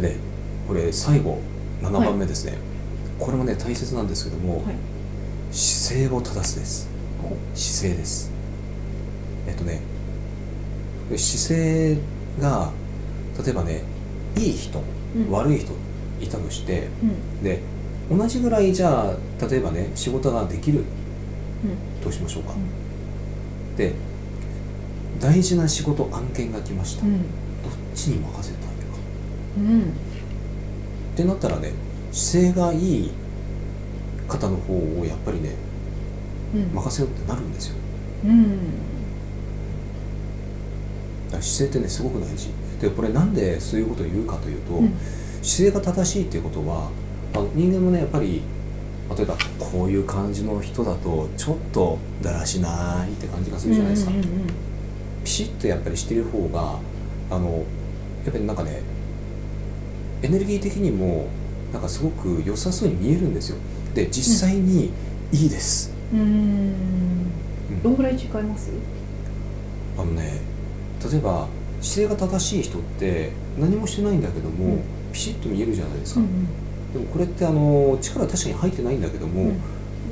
でねこれ最後7番目ですね、これもね大切なんですけども、はい。姿勢を正すです。姿勢です。えっとね姿勢が例えばねいい人、うん。悪い人いたとしてうん。で同じぐらいじゃあ例えばね仕事ができるうん。としましょうか、ん。で大事な仕事案件が来ました、うん。どっちに任せたいかうん。ってなったらね姿勢がいい方の方をやっぱりねうん。任せようってなるんですよ。うん。だ姿勢ってねすごく大事。でこれなんでそういうことを言うかというと、うん。姿勢が正しいっていうことはあの人間もねやっぱり例えばこういう感じの人だとちょっとだらしないって感じがするじゃないですか、うんうんうん。ピシッとやっぱりしてる方があのやっぱりなんかねエネルギー的にもなんかすごく良さそうに見えるんですよ。で実際にいいです、うん。うん。うんどんぐらい違います？あのね例えば姿勢が正しい人って何もしてないんだけども、うん。ピシッと見えるじゃないですか、うんでもこれってあの力確かに入ってないんだけども、うん。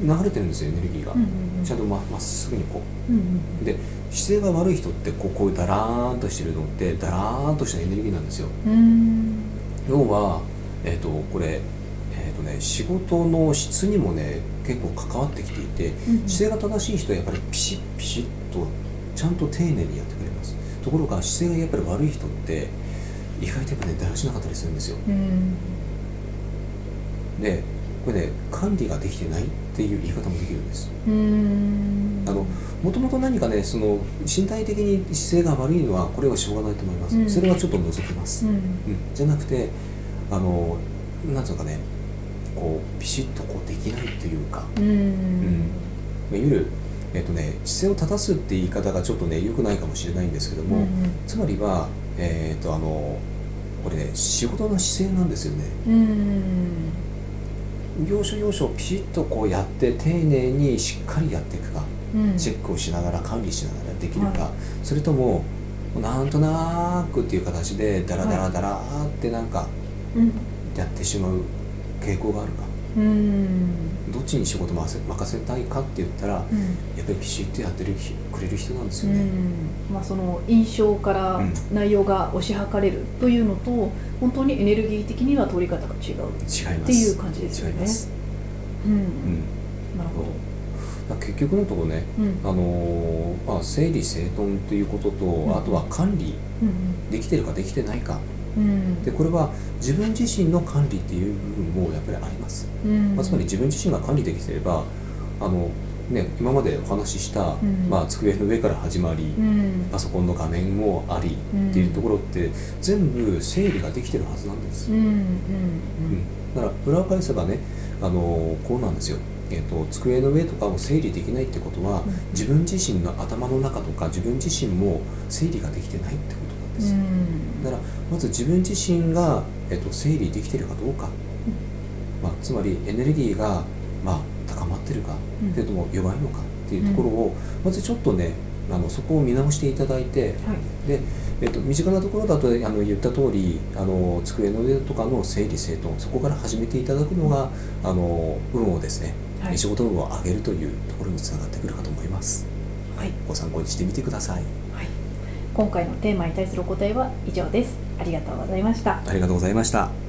流れてるんですよエネルギーが、うんうんちゃんとままっすぐにこう。んうで姿勢が悪い人ってこうこういうダラーンとしてるのってダラーンとしたエネルギーなんですよ。うんうん要はえっ、とこれえっ、とね仕事の質にもね結構関わってきていてうん姿勢が正しい人はやっぱりピシッピシッとちゃんと丁寧にやってくれます。ところが姿勢がやっぱり悪い人って意外とやっぱねだらしなかったりするんですよ。うん。でこれね管理ができてないっていう言い方もできるんです。うん。あのもともと何かねその身体的に姿勢が悪いのはこれはしょうがないと思います、うん。それはちょっと除きます、うん。うん。じゃなくてあのなんつうのかねこうピシッとこうできないというか、うん。いわゆる、えっとね、姿勢を正すって言い方がちょっとね良くないかもしれないんですけども、うん。つまりは、えっとあのこれね仕事の姿勢なんですよね。うん要所要所ピシッとこうやって丁寧にしっかりやっていくかうん。チェックをしながら管理しながらできるか、はそれともなんとなくっていう形でダラダラダラーってなんかうん。やってしまう傾向があるか。うんどっちに仕事任せ任せたいかって言ったらうん。やっぱりピシッとやってるひくれる人なんですよね、うん。まあ、その印象からうん。内容が推し量れるというのと、本当にエネルギー的には取り方が違う。違います。っていう感じですよね。違います、うん。うん、なるほど、結局のところねうん。あのーまあ、整理整頓ということと、ん。あとは管理うん。できてるかできてないかうん。でこれは自分自身の管理っていう部分もやっぱりあります、うん。まあ、つまり自分自身が管理できてればあの、ね、今までお話しした、ん。まあ、机の上から始まり、うん。パソコンの画面もありうん。っていうところって全部整理ができてるはずなんです、うんだから裏を返せばねあのこうなんですよ、えー、と机の上とかを整理できないってことは、うん。自分自身の頭の中とか自分自身も整理ができてないってことでうす、ん。だからまず自分自身が、えー、と整理できてるかどうか、まあ、つまりエネルギーが、まあ、高まってるか、うん。それとも弱いのかっていうところを、まずちょっとねあのそこを見直していただいて、はい。で、えっと、身近なところだとあの言った通りあの机の上とかの整理整頓そこから始めていただくのがあの運をですね、はい。仕事運を上げるというところにつながってくるかと思います。はい。ご参考にしてみてください。はい、今回のテーマに対するお答えは以上です。ありがとうございました。ありがとうございました。